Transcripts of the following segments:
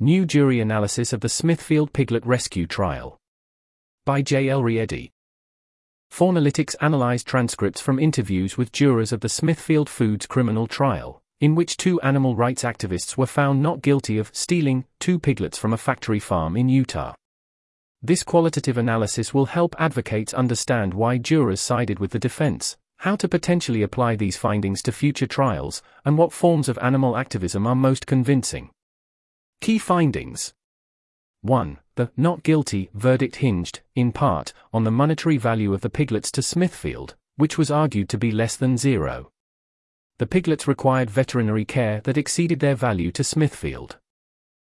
New jury analysis of the Smithfield Piglet Rescue Trial. By J. L. Riedi. Faunalytics analyzed transcripts from interviews with jurors of the Smithfield Foods criminal trial, in which two animal rights activists were found not guilty of stealing two piglets from a factory farm in Utah. This qualitative analysis will help advocates understand why jurors sided with the defense, how to potentially apply these findings to future trials, and what forms of animal activism are most convincing. Key findings 1. The not guilty verdict hinged, in part, on the monetary value of the piglets to Smithfield, which was argued to be less than zero. The piglets required veterinary care that exceeded their value to Smithfield.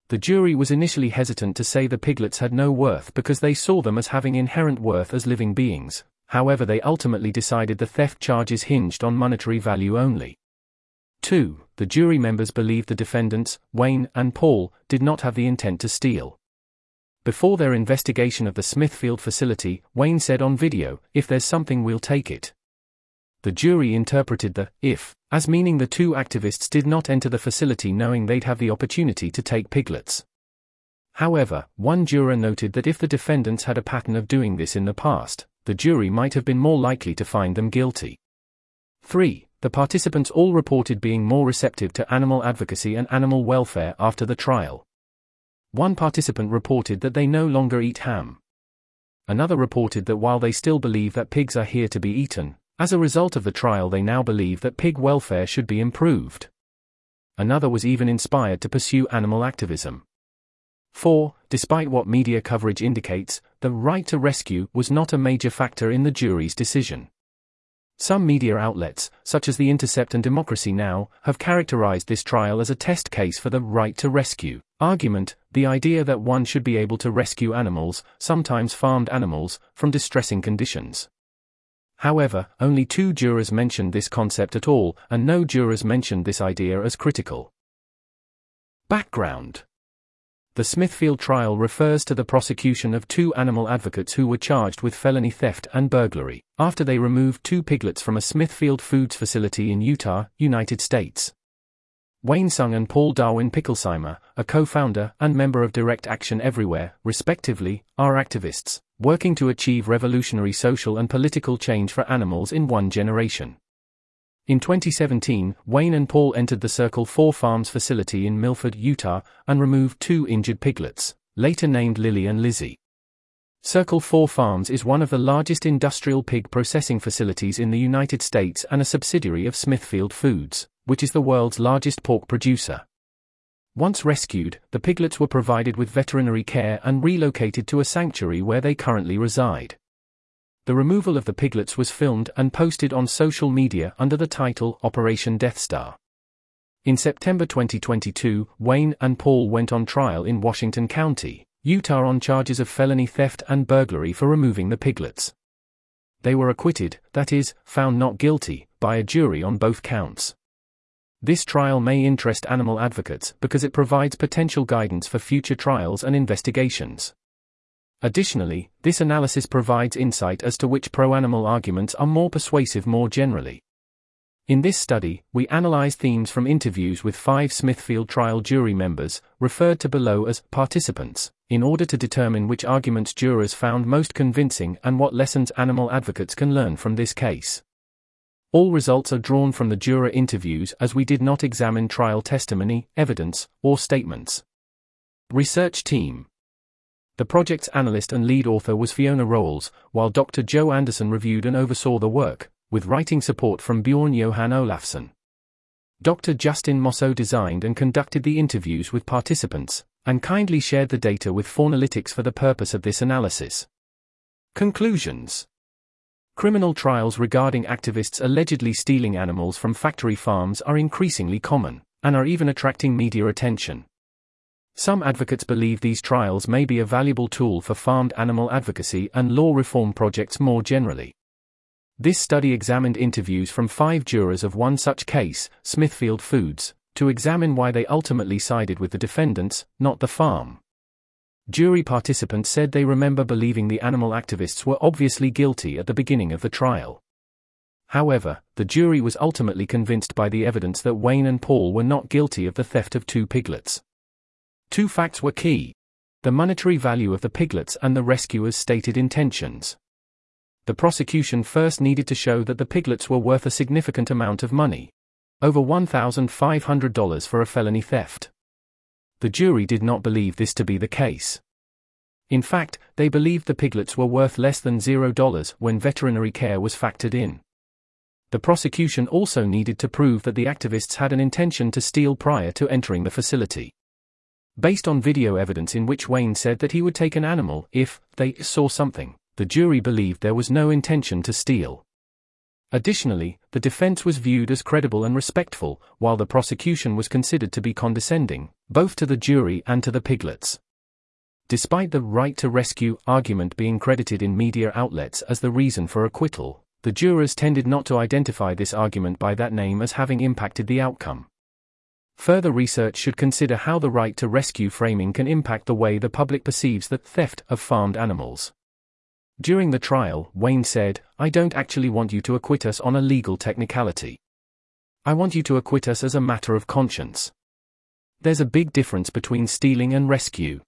The jury was initially hesitant to say the piglets had no worth because they saw them as having inherent worth as living beings, however, they ultimately decided the theft charges hinged on monetary value only. 2. The jury members believed the defendants, Wayne and Paul, did not have the intent to steal. Before their investigation of the Smithfield facility, Wayne said on video, If there's something, we'll take it the jury interpreted the if as meaning the two activists did not enter the facility knowing they'd have the opportunity to take piglets. However, one juror noted that if the defendants had a pattern of doing this in the past, the jury might have been more likely to find them guilty. 3. The participants all reported being more receptive to animal advocacy and animal welfare after the trial. One participant reported that they no longer eat ham. Another reported that while they still believe that pigs are here to be eaten, as a result of the trial, they now believe that pig welfare should be improved. Another was even inspired to pursue animal activism. 4. Despite what media coverage indicates, the right to rescue was not a major factor in the jury's decision. Some media outlets, such as The Intercept and Democracy Now!, have characterized this trial as a test case for the right to rescue argument, the idea that one should be able to rescue animals, sometimes farmed animals, from distressing conditions. However, only two jurors mentioned this concept at all, and no jurors mentioned this idea as critical. Background The Smithfield trial refers to the prosecution of two animal advocates who were charged with felony theft and burglary, after they removed two piglets from a Smithfield Foods facility in Utah, United States. Wayne Hsiung and Paul Darwin Picklesimer, a co-founder and member of Direct Action Everywhere, respectively, are activists working to achieve revolutionary social and political change for animals in one generation. In 2017, Wayne and Paul entered the Circle 4 Farms facility in Milford, Utah, and removed two injured piglets, later named Lily and Lizzie. Circle 4 Farms is one of the largest industrial pig processing facilities in the United States and a subsidiary of Smithfield Foods, which is the world's largest pork producer. Once rescued, the piglets were provided with veterinary care and relocated to a sanctuary where they currently reside. The removal of the piglets was filmed and posted on social media under the title Operation Death Star. In September 2022, Wayne and Paul went on trial in Washington County, Utah on charges of felony theft and burglary for removing the piglets. They were acquitted, that is, found not guilty, by a jury on both counts. This trial may interest animal advocates because it provides potential guidance for future trials and investigations. Additionally, this analysis provides insight as to which pro animal arguments are more persuasive more generally. In this study, we analyze themes from interviews with five Smithfield trial jury members, referred to below as participants, in order to determine which arguments jurors found most convincing and what lessons animal advocates can learn from this case. All results are drawn from the juror interviews as we did not examine trial testimony, evidence, or statements. Research Team The project's analyst and lead author was Fiona Rolls, while Dr. Jo Anderson reviewed and oversaw the work, with writing support from Bjorn Johan Olafsson. Dr. Justin Marceau designed and conducted the interviews with participants, and kindly shared the data with Faunalytics for the purpose of this analysis. Conclusions Criminal trials regarding activists allegedly stealing animals from factory farms are increasingly common, and are even attracting media attention. Some advocates believe these trials may be a valuable tool for farmed animal advocacy and law reform projects more generally. This study examined interviews from five jurors of one such case, Smithfield Foods, to examine why they ultimately sided with the defendants, not the farm. Jury participants said they remember believing the animal activists were obviously guilty at the beginning of the trial. However, the jury was ultimately convinced by the evidence that Wayne and Paul were not guilty of the theft of two piglets. Two facts were key the monetary value of the piglets and the rescuers' stated intentions. The prosecution first needed to show that the piglets were worth a significant amount of money over $1,500 for a felony theft. The jury did not believe this to be the case. In fact, they believed the piglets were worth less than $0 when veterinary care was factored in. The prosecution also needed to prove that the activists had an intention to steal prior to entering the facility based on video evidence in which Wayne said that he would take an animal if they saw something. The jury believed there was no intention to steal. Additionally, the defense was viewed as credible and respectful, while the prosecution was considered to be condescending, both to the jury and to the piglets. Despite the right to rescue argument being credited in media outlets as the reason for acquittal, the jurors tended not to identify this argument by that name as having impacted the outcome. Further research should consider how the right to rescue framing can impact the way the public perceives the theft of farmed animals. During the trial, Wayne said, I don't actually want you to acquit us on a legal technicality. I want you to acquit us as a matter of conscience. There's a big difference between stealing and rescue.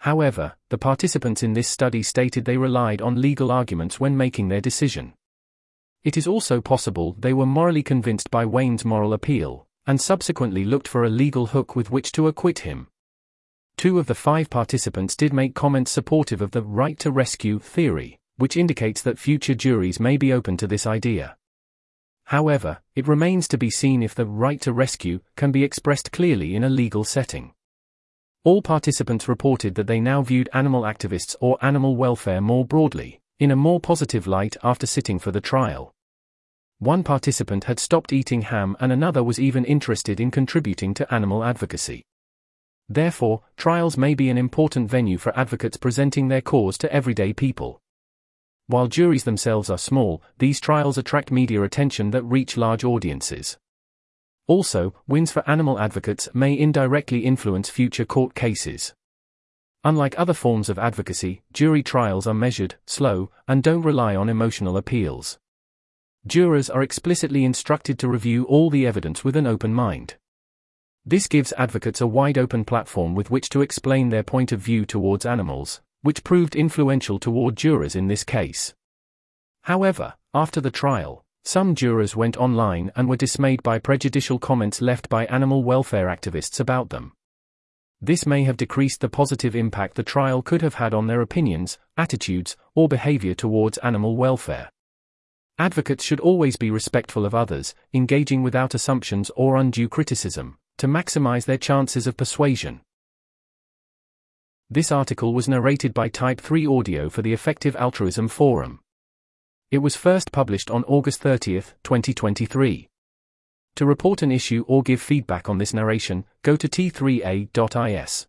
However, the participants in this study stated they relied on legal arguments when making their decision. It is also possible they were morally convinced by Wayne's moral appeal, and subsequently looked for a legal hook with which to acquit him. Two of the five participants did make comments supportive of the right to rescue theory, which indicates that future juries may be open to this idea. However, it remains to be seen if the right to rescue can be expressed clearly in a legal setting. All participants reported that they now viewed animal activists or animal welfare more broadly, in a more positive light after sitting for the trial. One participant had stopped eating ham and another was even interested in contributing to animal advocacy. Therefore, trials may be an important venue for advocates presenting their cause to everyday people. While juries themselves are small, these trials attract media attention that reach large audiences. Also, wins for animal advocates may indirectly influence future court cases. Unlike other forms of advocacy, jury trials are measured, slow, and don't rely on emotional appeals. Jurors are explicitly instructed to review all the evidence with an open mind. This gives advocates a wide open platform with which to explain their point of view towards animals, which proved influential toward jurors in this case. However, after the trial, some jurors went online and were dismayed by prejudicial comments left by animal welfare activists about them. This may have decreased the positive impact the trial could have had on their opinions, attitudes, or behavior towards animal welfare. Advocates should always be respectful of others, engaging without assumptions or undue criticism, to maximize their chances of persuasion. This article was narrated by Type 3 Audio for the Effective Altruism Forum. It was first published on August 30, 2023. To report an issue or give feedback on this narration, go to t3a.is.